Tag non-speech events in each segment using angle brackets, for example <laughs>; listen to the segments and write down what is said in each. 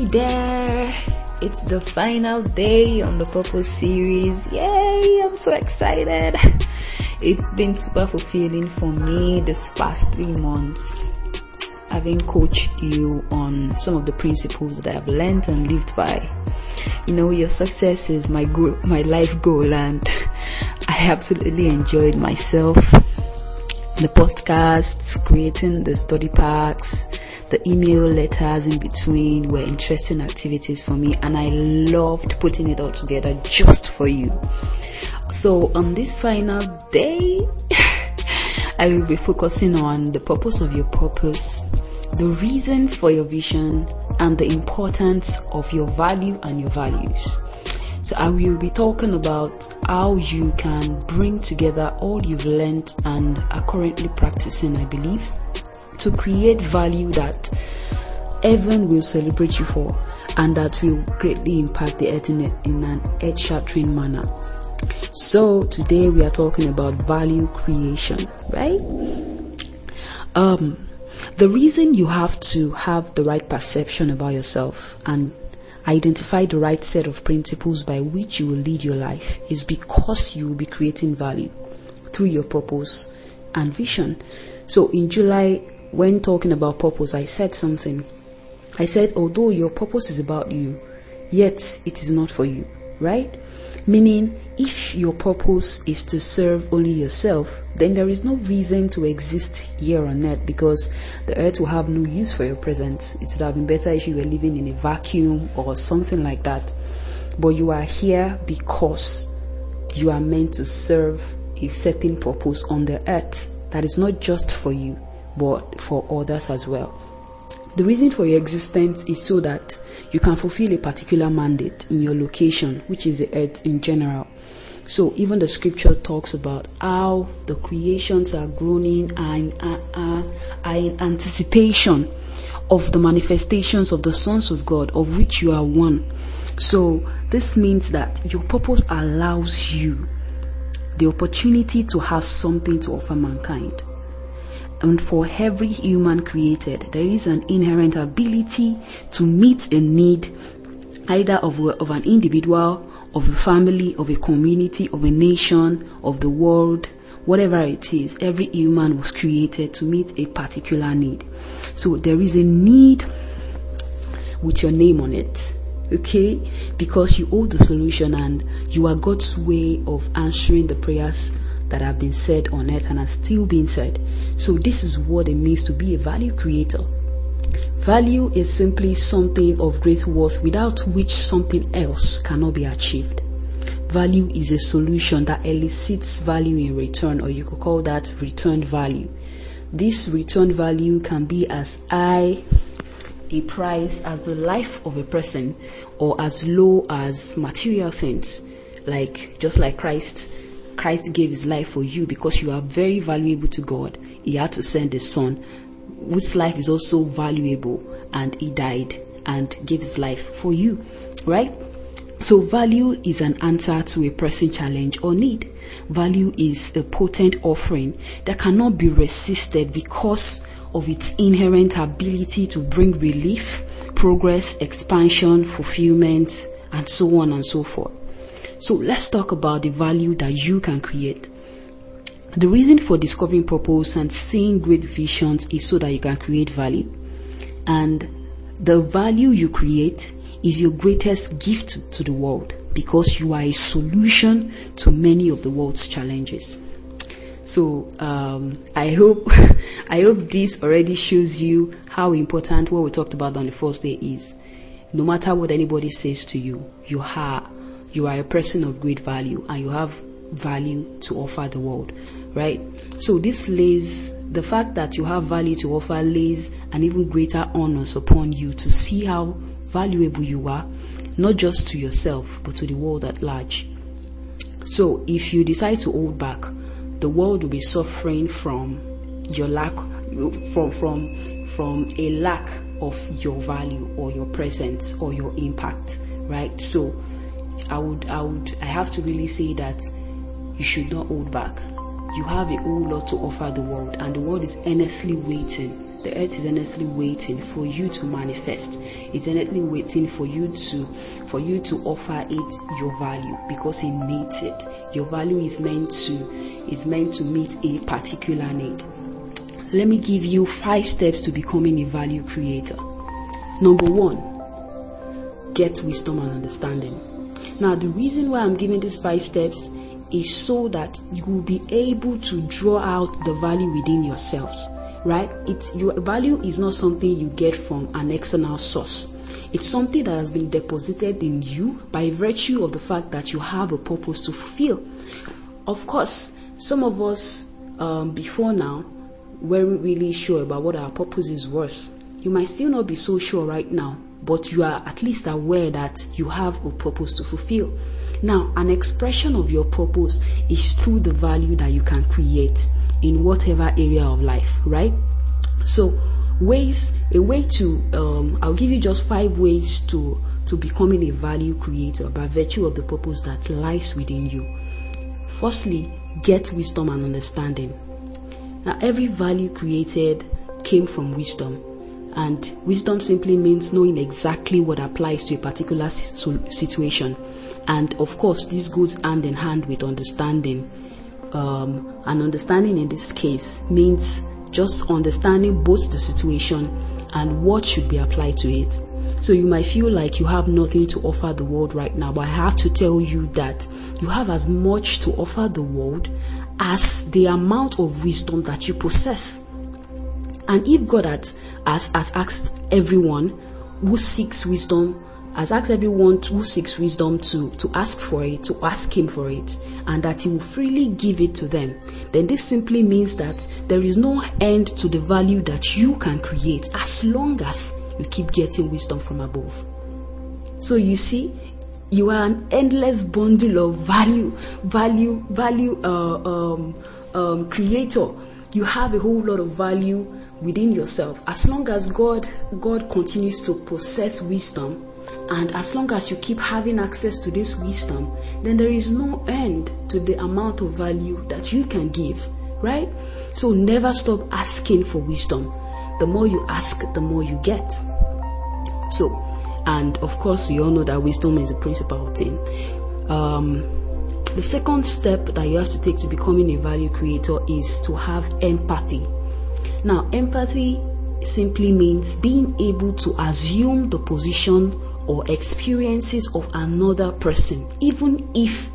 Hi there. It's the final day on the Purpose series. Yay! I'm so excited. It's been super fulfilling for me this past three months. Having coached you on some of the principles that I've learned and lived by. You know, your success is my goal, my life goal and <laughs> I absolutely enjoyed myself. The podcasts, creating the study packs, the email letters in between were interesting activities for me and I loved putting it all together just for you. So on this final day, <laughs> I will be focusing on the purpose of your purpose, the reason for your vision, and the importance of your value and your values. So I will be talking about how you can bring together all you've learned and are currently practicing, I believe, to create value that heaven will celebrate you for and that will greatly impact the earth in, in an earth shattering manner. So today we are talking about value creation, right? Um, the reason you have to have the right perception about yourself and identify the right set of principles by which you will lead your life is because you will be creating value through your purpose and vision. So in July, when talking about purpose, I said something. I said, although your purpose is about you, yet it is not for you, right? Meaning, if your purpose is to serve only yourself, then there is no reason to exist here on earth because the earth will have no use for your presence. It would have been better if you were living in a vacuum or something like that. But you are here because you are meant to serve a certain purpose on the earth that is not just for you but for others as well. The reason for your existence is so that you can fulfill a particular mandate in your location, which is the earth in general. So even the scripture talks about how the creations are groaning and are, are, are in anticipation of the manifestations of the sons of God, of which you are one. So this means that your purpose allows you the opportunity to have something to offer mankind. And for every human created, there is an inherent ability to meet a need either of, of an individual, of a family, of a community, of a nation, of the world, whatever it is. Every human was created to meet a particular need. So there is a need with your name on it okay because you hold the solution and you are god's way of answering the prayers that have been said on earth and are still being said so this is what it means to be a value creator. Value is simply something of great worth without which something else cannot be achieved. Value is a solution that elicits value in return or you could call that return value. This return value can be as high a price as the life of a person or as low as material things like just like Christ Christ gave his life for you because you are very valuable to God he had to send his son whose life is also valuable and he died and gave his life for you right so value is an answer to a pressing challenge or need value is a potent offering that cannot be resisted because of its inherent ability to bring relief, progress, expansion, fulfillment, and so on and so forth. So let's talk about the value that you can create. The reason for discovering purpose and seeing great visions is so that you can create value. And the value you create is your greatest gift to the world because you are a solution to many of the world's challenges. So um, I hope <laughs> I hope this already shows you how important what we talked about on the first day is. No matter what anybody says to you, you are you are a person of great value and you have value to offer the world, right? So this lays the fact that you have value to offer lays an even greater onus upon you to see how valuable you are, not just to yourself but to the world at large. So if you decide to hold back, the world will be suffering from your lack from from from a lack of your value or your presence or your impact right so i would i would i have to really say that you should not hold back you have a whole lot to offer the world, and the world is earnestly waiting. The earth is earnestly waiting for you to manifest. It's earnestly waiting for you to for you to offer it your value because it needs it. Your value is meant to is meant to meet a particular need. Let me give you five steps to becoming a value creator. Number one, get wisdom and understanding. Now, the reason why I'm giving these five steps is so that you will be able to draw out the value within yourselves right? It's your value is not something you get from an external source. It's something that has been deposited in you by virtue of the fact that you have a purpose to fulfill. Of course some of us um, before now weren't really sure about what our purpose is worth you might still not be so sure right now but you are at least aware that you have a purpose to fulfill now, an expression of your purpose is through the value that you can create in whatever area of life, right? So, ways, a way to, um, I'll give you just five ways to to becoming a value creator by virtue of the purpose that lies within you. Firstly, get wisdom and understanding. Now, every value created came from wisdom. And wisdom simply means knowing exactly what applies to a particular situation. And of course, this goes hand in hand with understanding. Um, and understanding in this case means just understanding both the situation and what should be applied to it. So you might feel like you have nothing to offer the world right now, but I have to tell you that you have as much to offer the world as the amount of wisdom that you possess. And if God has, has, has asked everyone who seeks wisdom has asked everyone who seeks wisdom to, to ask for it, to ask Him for it, and that He will freely give it to them, then this simply means that there is no end to the value that you can create as long as you keep getting wisdom from above. So you see, you are an endless bundle of value, value, value uh, um, um, creator. You have a whole lot of value within yourself. As long as God, God continues to possess wisdom, and as long as you keep having access to this wisdom, then there is no end to the amount of value that you can give, right? So never stop asking for wisdom. The more you ask, the more you get. So, and of course, we all know that wisdom is a principal thing. Um, the second step that you have to take to becoming a value creator is to have empathy. Now, empathy simply means being able to assume the position or experiences of another person, even if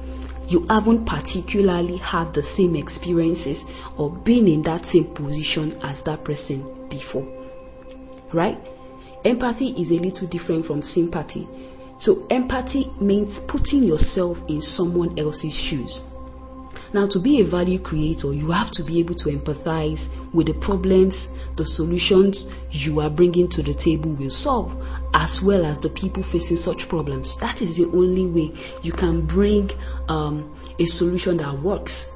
you haven't particularly had the same experiences or been in that same position as that person before. Right? Empathy is a little different from sympathy. So, empathy means putting yourself in someone else's shoes. Now, to be a value creator, you have to be able to empathize with the problems the solutions you are bringing to the table will solve, as well as the people facing such problems. That is the only way you can bring um, a solution that works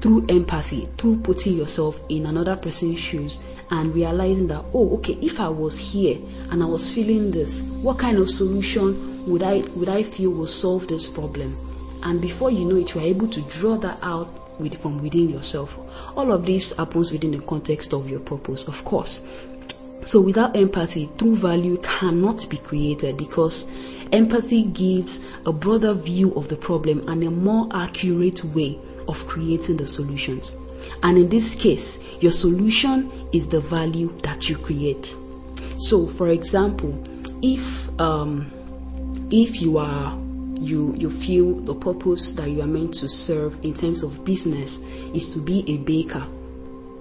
through empathy, through putting yourself in another person's shoes and realizing that, oh, okay, if I was here and I was feeling this, what kind of solution would I would I feel will solve this problem? And before you know it, you are able to draw that out with, from within yourself. All of this happens within the context of your purpose, of course. So without empathy, true value cannot be created because empathy gives a broader view of the problem and a more accurate way of creating the solutions. And in this case, your solution is the value that you create. So, for example, if um, if you are you you feel the purpose that you are meant to serve in terms of business is to be a baker.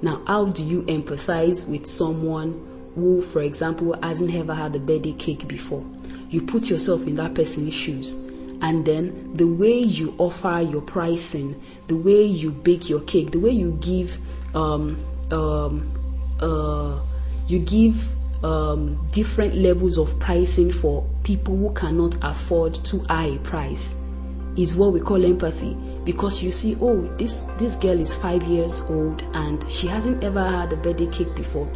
Now, how do you empathize with someone who, for example, hasn't ever had a birthday cake before? You put yourself in that person's shoes, and then the way you offer your pricing, the way you bake your cake, the way you give um, um, uh, you give um, different levels of pricing for people who cannot afford too high a price is what we call empathy. Because you see oh this this girl is five years old and she hasn't ever had a birthday cake before.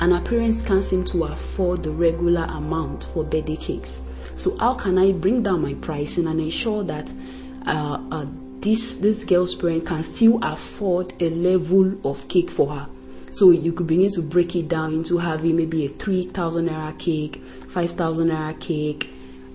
And her parents can't seem to afford the regular amount for birthday cakes. So how can i bring down my pricing and ensure that uh, uh, this this girl's parent can still afford a level of cake for her. So you could begin to break it down into having maybe a 3,000 naira cake, 5,000 naira cake,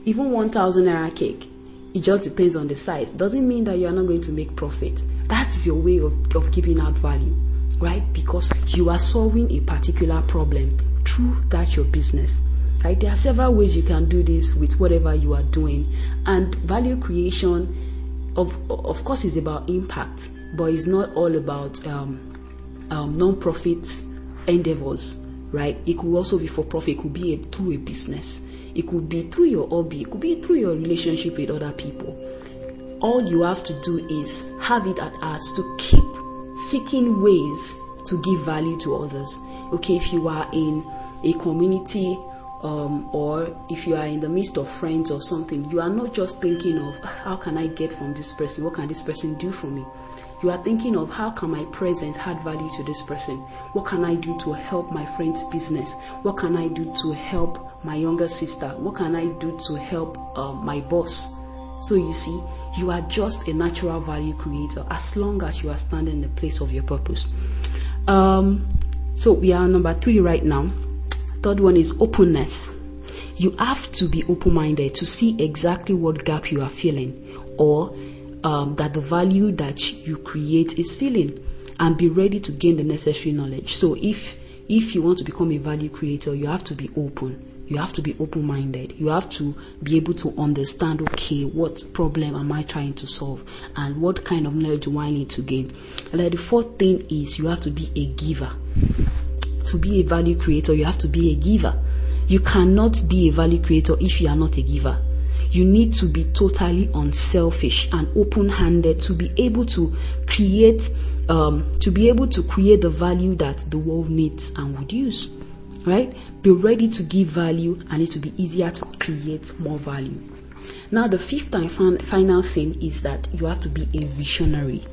even 1,000 naira cake. It just depends on the size. Doesn't mean that you are not going to make profit. That is your way of, of giving out value, right? Because you are solving a particular problem through that your business. Right? There are several ways you can do this with whatever you are doing. And value creation, of, of course, is about impact, but it's not all about um, um, non-profit endeavors, right? It could also be for profit. It could be a, through a business. It could be through your hobby. It could be through your relationship with other people. All you have to do is have it at heart to keep seeking ways to give value to others. Okay, if you are in a community um, or if you are in the midst of friends or something, you are not just thinking of how can I get from this person? What can this person do for me? You are thinking of how can my presence add value to this person? What can I do to help my friend's business? What can I do to help my younger sister? What can I do to help uh, my boss? So you see, you are just a natural value creator as long as you are standing in the place of your purpose. Um, so we are number three right now. Third one is openness. You have to be open minded to see exactly what gap you are feeling or um, that the value that you create is feeling and be ready to gain the necessary knowledge. So if if you want to become a value creator, you have to be open. You have to be open minded. You have to be able to understand okay, what problem am I trying to solve and what kind of knowledge do I need to gain. And the fourth thing is you have to be a giver. To be a value creator, you have to be a giver. You cannot be a value creator if you are not a giver. You need to be totally unselfish and open handed to be able to create um, to be able to create the value that the world needs and would use. Right? Be ready to give value and it will be easier to create more value. Now, the fifth and final thing is that you have to be a visionary.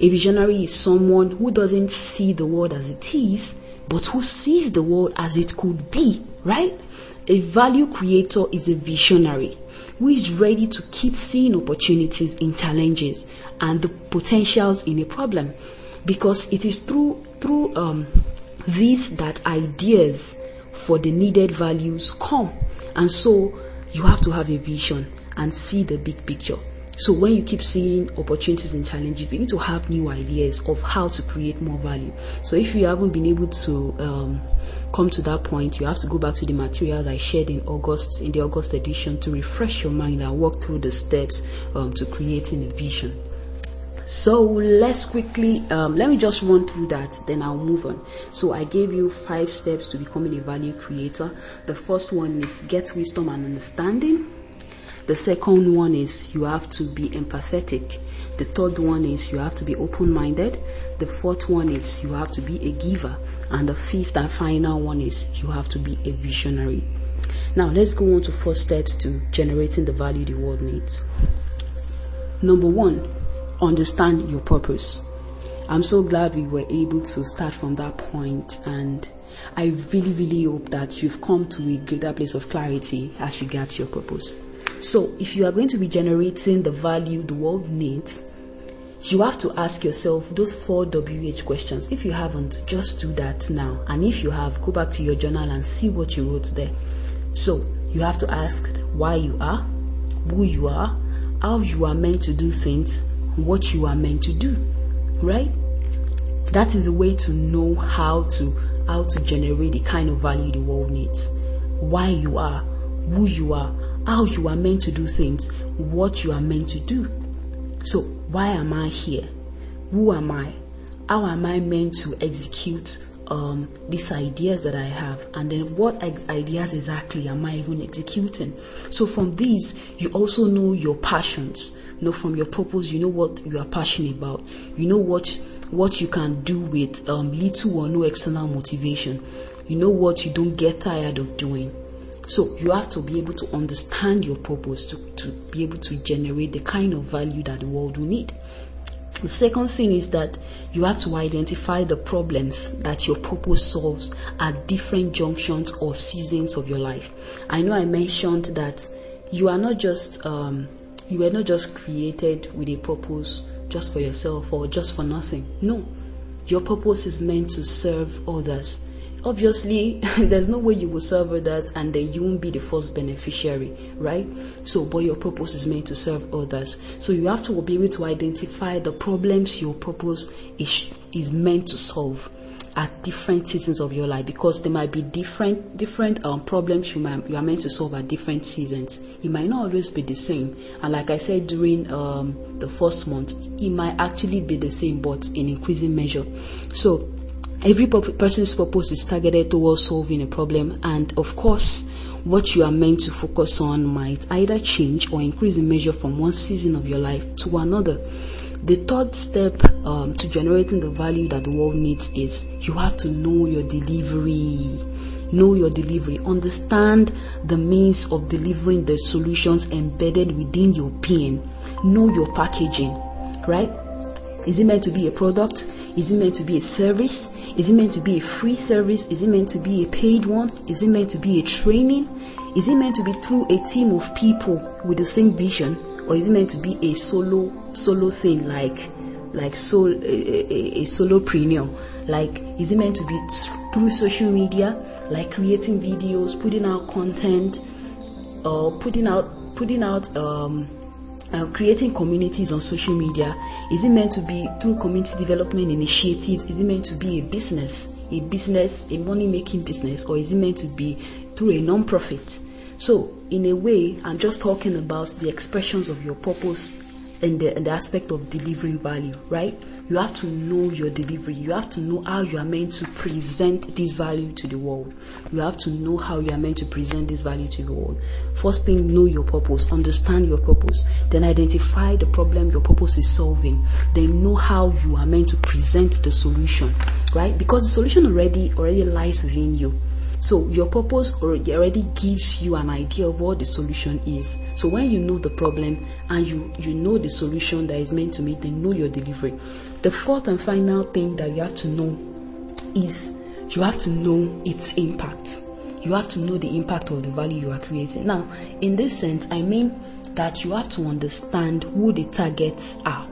A visionary is someone who doesn't see the world as it is, but who sees the world as it could be, right? A value creator is a visionary who is ready to keep seeing opportunities in challenges and the potentials in a problem because it is through through um, this that ideas for the needed values come and so you have to have a vision and see the big picture so when you keep seeing opportunities and challenges, we need to have new ideas of how to create more value. So if you haven't been able to um, come to that point, you have to go back to the materials I shared in August, in the August edition, to refresh your mind and walk through the steps um, to creating a vision. So let's quickly, um, let me just run through that, then I'll move on. So I gave you five steps to becoming a value creator. The first one is get wisdom and understanding. The second one is you have to be empathetic. The third one is you have to be open minded. The fourth one is you have to be a giver. And the fifth and final one is you have to be a visionary. Now let's go on to four steps to generating the value the world needs. Number one, understand your purpose. I'm so glad we were able to start from that point and I really, really hope that you've come to a greater place of clarity as regards your purpose. So, if you are going to be generating the value the world needs, you have to ask yourself those four WH questions. If you haven't, just do that now. And if you have, go back to your journal and see what you wrote there. So, you have to ask why you are, who you are, how you are meant to do things, what you are meant to do. Right? That is the way to know how to how to generate the kind of value the world needs. Why you are, who you are, how you are meant to do things, what you are meant to do. So, why am I here? Who am I? How am I meant to execute um, these ideas that I have? And then, what ideas exactly am I even executing? So, from these, you also know your passions. You know, from your purpose, you know what you are passionate about. You know what what you can do with um, little or no external motivation. You know what you don't get tired of doing. So you have to be able to understand your purpose to, to be able to generate the kind of value that the world will need. The second thing is that you have to identify the problems that your purpose solves at different junctions or seasons of your life. I know I mentioned that you are not just um, you were not just created with a purpose just for yourself or just for nothing. No. Your purpose is meant to serve others. Obviously, <laughs> there's no way you will serve others and then you won't be the first beneficiary, right? So, but your purpose is meant to serve others. So you have to be able to identify the problems your purpose is, is meant to solve at different seasons of your life because there might be different different um, problems you, might, you are meant to solve at different seasons. It might not always be the same, and like I said during um, the first month, it might actually be the same but in increasing measure. So every person's purpose is targeted towards solving a problem, and of course, what you are meant to focus on might either change or increase in measure from one season of your life to another. The third step um, to generating the value that the world needs is you have to know your delivery. Know your delivery. Understand the means of delivering the solutions embedded within your being. Know your packaging, right? Is it meant to be a product? Is it meant to be a service? Is it meant to be a free service? Is it meant to be a paid one? Is it meant to be a training? Is it meant to be through a team of people with the same vision? or is it meant to be a solo solo thing like like so a, a, a solopreneur like is it meant to be through social media like creating videos putting out content or putting out putting out um, uh, creating communities on social media is it meant to be through community development initiatives? Is it meant to be a business a business a money making business or is it meant to be through a non-profit? So, in a way, I'm just talking about the expressions of your purpose and the, and the aspect of delivering value, right? You have to know your delivery. You have to know how you are meant to present this value to the world. You have to know how you are meant to present this value to the world. First thing, know your purpose. Understand your purpose. Then identify the problem your purpose is solving. Then know how you are meant to present the solution, right? Because the solution already already lies within you so your purpose already gives you an idea of what the solution is. So when you know the problem and you, you know the solution that is meant to meet, then know your delivery. The fourth and final thing that you have to know is you have to know its impact. You have to know the impact of the value you are creating. Now, in this sense, I mean that you have to understand who the targets are.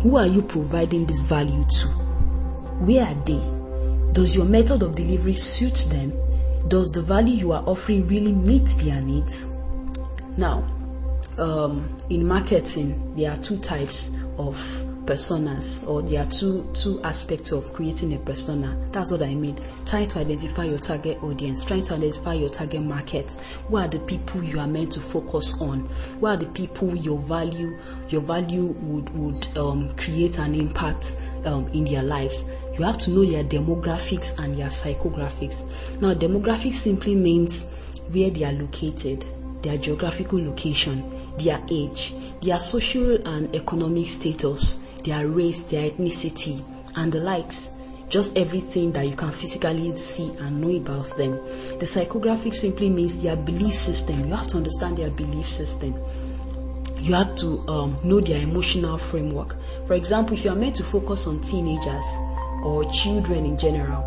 Who are you providing this value to? Where are they? Does your method of delivery suit them? Does the value you are offering really meet their needs? Now, um, in marketing, there are two types of personas, or there are two two aspects of creating a persona. That's what I mean. Trying to identify your target audience, trying to identify your target market. Who are the people you are meant to focus on? Who are the people your value your value would would um, create an impact um, in their lives? You have to know their demographics and their psychographics. Now, demographics simply means where they are located, their geographical location, their age, their social and economic status, their race, their ethnicity, and the likes. Just everything that you can physically see and know about them. The psychographic simply means their belief system. You have to understand their belief system. You have to um, know their emotional framework. For example, if you are meant to focus on teenagers, or children in general,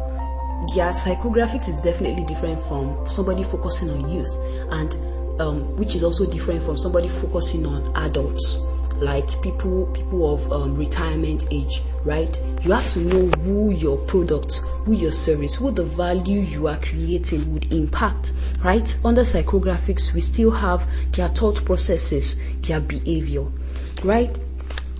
their psychographics is definitely different from somebody focusing on youth, and um, which is also different from somebody focusing on adults, like people people of um, retirement age, right? You have to know who your product, who your service, who the value you are creating would impact, right? Under psychographics, we still have their thought processes, their behavior, right?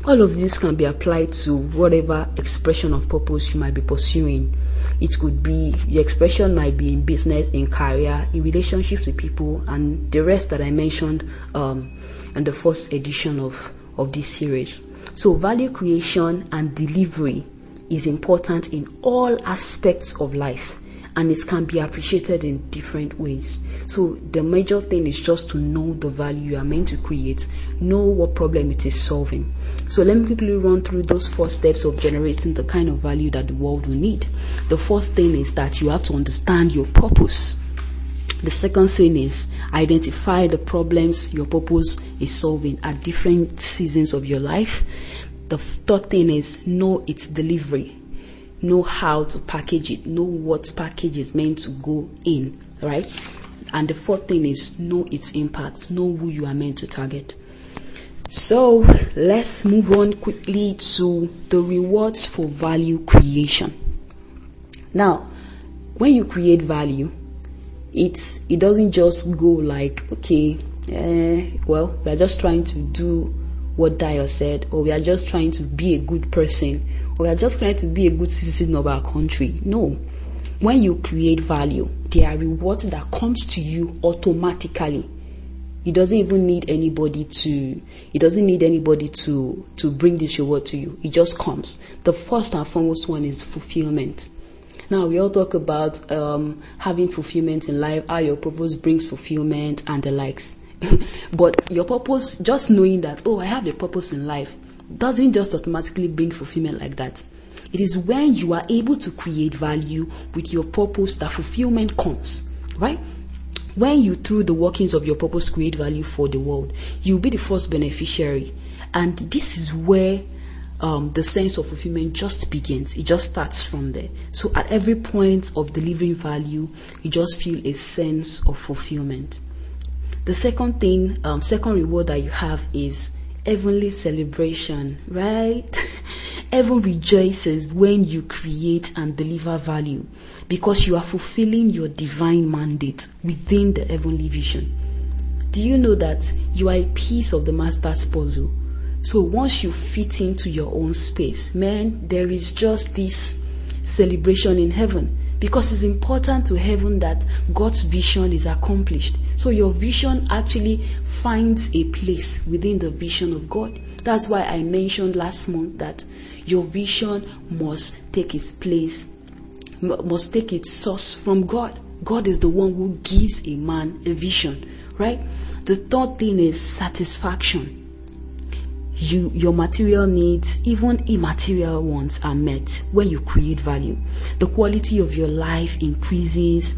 All of this can be applied to whatever expression of purpose you might be pursuing. It could be your expression might be in business, in career, in relationships with people, and the rest that I mentioned um, in the first edition of, of this series. So, value creation and delivery is important in all aspects of life and it can be appreciated in different ways. So the major thing is just to know the value you are meant to create, know what problem it is solving. So let me quickly run through those four steps of generating the kind of value that the world will need. The first thing is that you have to understand your purpose. The second thing is identify the problems your purpose is solving at different seasons of your life. The third thing is know its delivery know how to package it, know what package is meant to go in, right? And the fourth thing is know its impact, know who you are meant to target. So let's move on quickly to the rewards for value creation. Now, when you create value, it's it doesn't just go like okay, uh, well we are just trying to do what Dio said, or we are just trying to be a good person, or we are just trying to be a good citizen of our country. No, when you create value, there are rewards that comes to you automatically it doesn't even need anybody to it doesn't need anybody to to bring this reward to you. It just comes. The first and foremost one is fulfillment. Now we all talk about um, having fulfillment in life how your purpose brings fulfillment and the likes. <laughs> But your purpose just knowing that oh i have a purpose in life doesn't just automatically bring fulfillment like that. It is when you are able to create value with your purpose that fulfillment comes right when you, through the workings of your purpose, create value for the world, you'll be the first beneficiary. And this is where um, the sense of fulfillment just begins. It just starts from there. So at every point of delivering value, you just feel a sense of fulfillment. The second thing, um, second reward that you have is heavenly celebration, right? <laughs> Heaven rejoices when you create and deliver value because you are fulfilling your divine mandate within the heavenly vision. Do you know that you are a piece of the master's puzzle? So once you fit into your own space, man, there is just this celebration in heaven because it's important to heaven that God's vision is accomplished. So your vision actually finds a place within the vision of God. That's why I mentioned last month that your vision must take its place, must take its source from God. God is the one who gives a man a vision, right? The third thing is satisfaction you your material needs even immaterial ones are met when you create value the quality of your life increases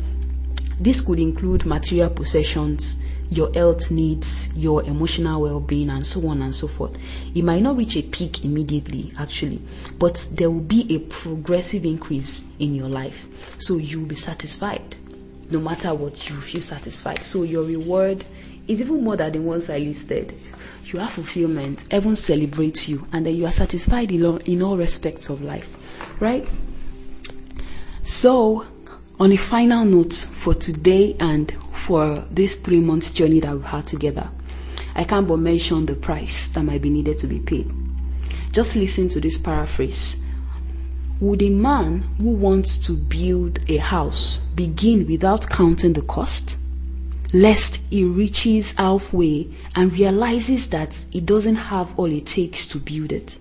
this could include material possessions your health needs your emotional well-being and so on and so forth it might not reach a peak immediately actually but there will be a progressive increase in your life so you will be satisfied no matter what you feel satisfied so your reward is even more than the ones I listed. You have fulfillment, heaven celebrates you, and then you are satisfied in all, in all respects of life, right? So, on a final note for today and for this three month journey that we've had together, I can't but mention the price that might be needed to be paid. Just listen to this paraphrase. Would a man who wants to build a house begin without counting the cost? lest he reaches halfway and realizes that he doesn't have all it takes to build it.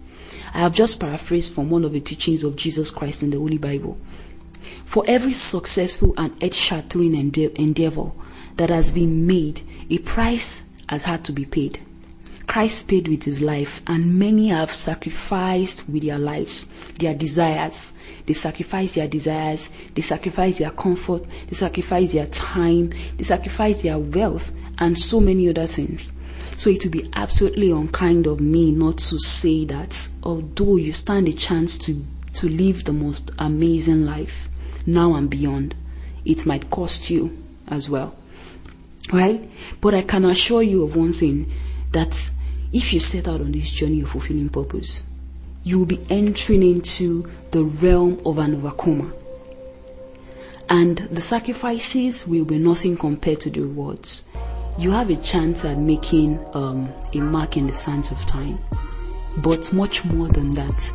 I have just paraphrased from one of the teachings of Jesus Christ in the Holy Bible. For every successful and earth-shattering endeavor that has been made, a price has had to be paid. Christ paid with his life, and many have sacrificed with their lives, their desires. They sacrifice their desires, they sacrifice their comfort, they sacrifice their time, they sacrifice their wealth, and so many other things. So it would be absolutely unkind of me not to say that although you stand a chance to, to live the most amazing life now and beyond, it might cost you as well. Right? But I can assure you of one thing that if you set out on this journey of fulfilling purpose, you will be entering into the realm of an overcomer. And the sacrifices will be nothing compared to the rewards. You have a chance at making um, a mark in the sands of time. But much more than that,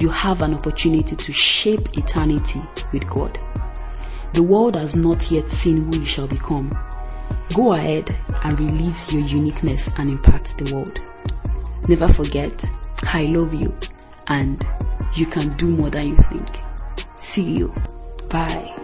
you have an opportunity to shape eternity with God. The world has not yet seen who you shall become. Go ahead and release your uniqueness and impact the world. Never forget, I love you and you can do more than you think. See you. Bye.